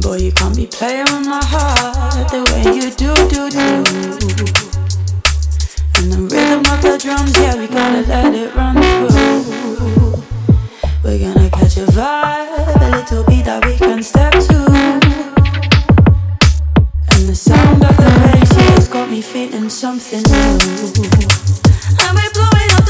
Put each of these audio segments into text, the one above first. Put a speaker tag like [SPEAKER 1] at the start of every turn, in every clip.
[SPEAKER 1] Boy, you can't be playing with my heart the way you do, do, do. And the rhythm of the drums, yeah, we gotta let it run through. We're gonna catch a vibe, a little beat that we can step to. And the sound of the bass, yeah, it's got me feeling something new. And we're blowing up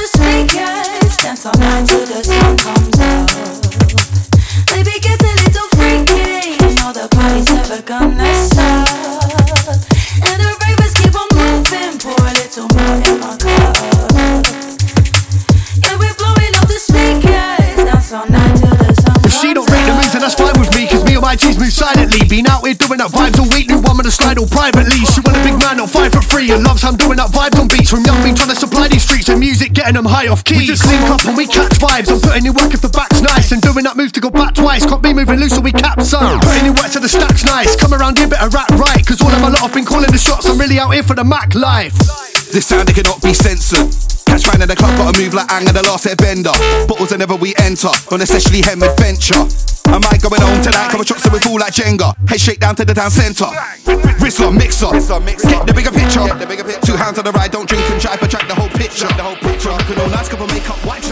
[SPEAKER 2] privately. She want a big man, not loves I'm doing that vibes on beats. From young, been trying to supply these streets and music, getting them high off keys. We just link up and we catch vibes. I'm putting in work if the back's nice, and doing that move to go back twice. Can't be moving loose, so we capsize. Putting in work to the stack's nice. Come around here, better rap right, cause all of my lot have been calling the shots. I'm really out here for the Mac life.
[SPEAKER 3] This sound it cannot be censored. Catch man in the club, gotta move like Ang and the last hit bender. Bottles whenever we enter, on essentially hem adventure. Am I might going home tonight, couple shots so we fall like Jenga. Head shake down to the town centre. Wristler, mixer, get the bigger picture. Two hands on the ride, don't drink and drive, but track the whole picture. The whole picture. Could all nice couple makeup, wipes,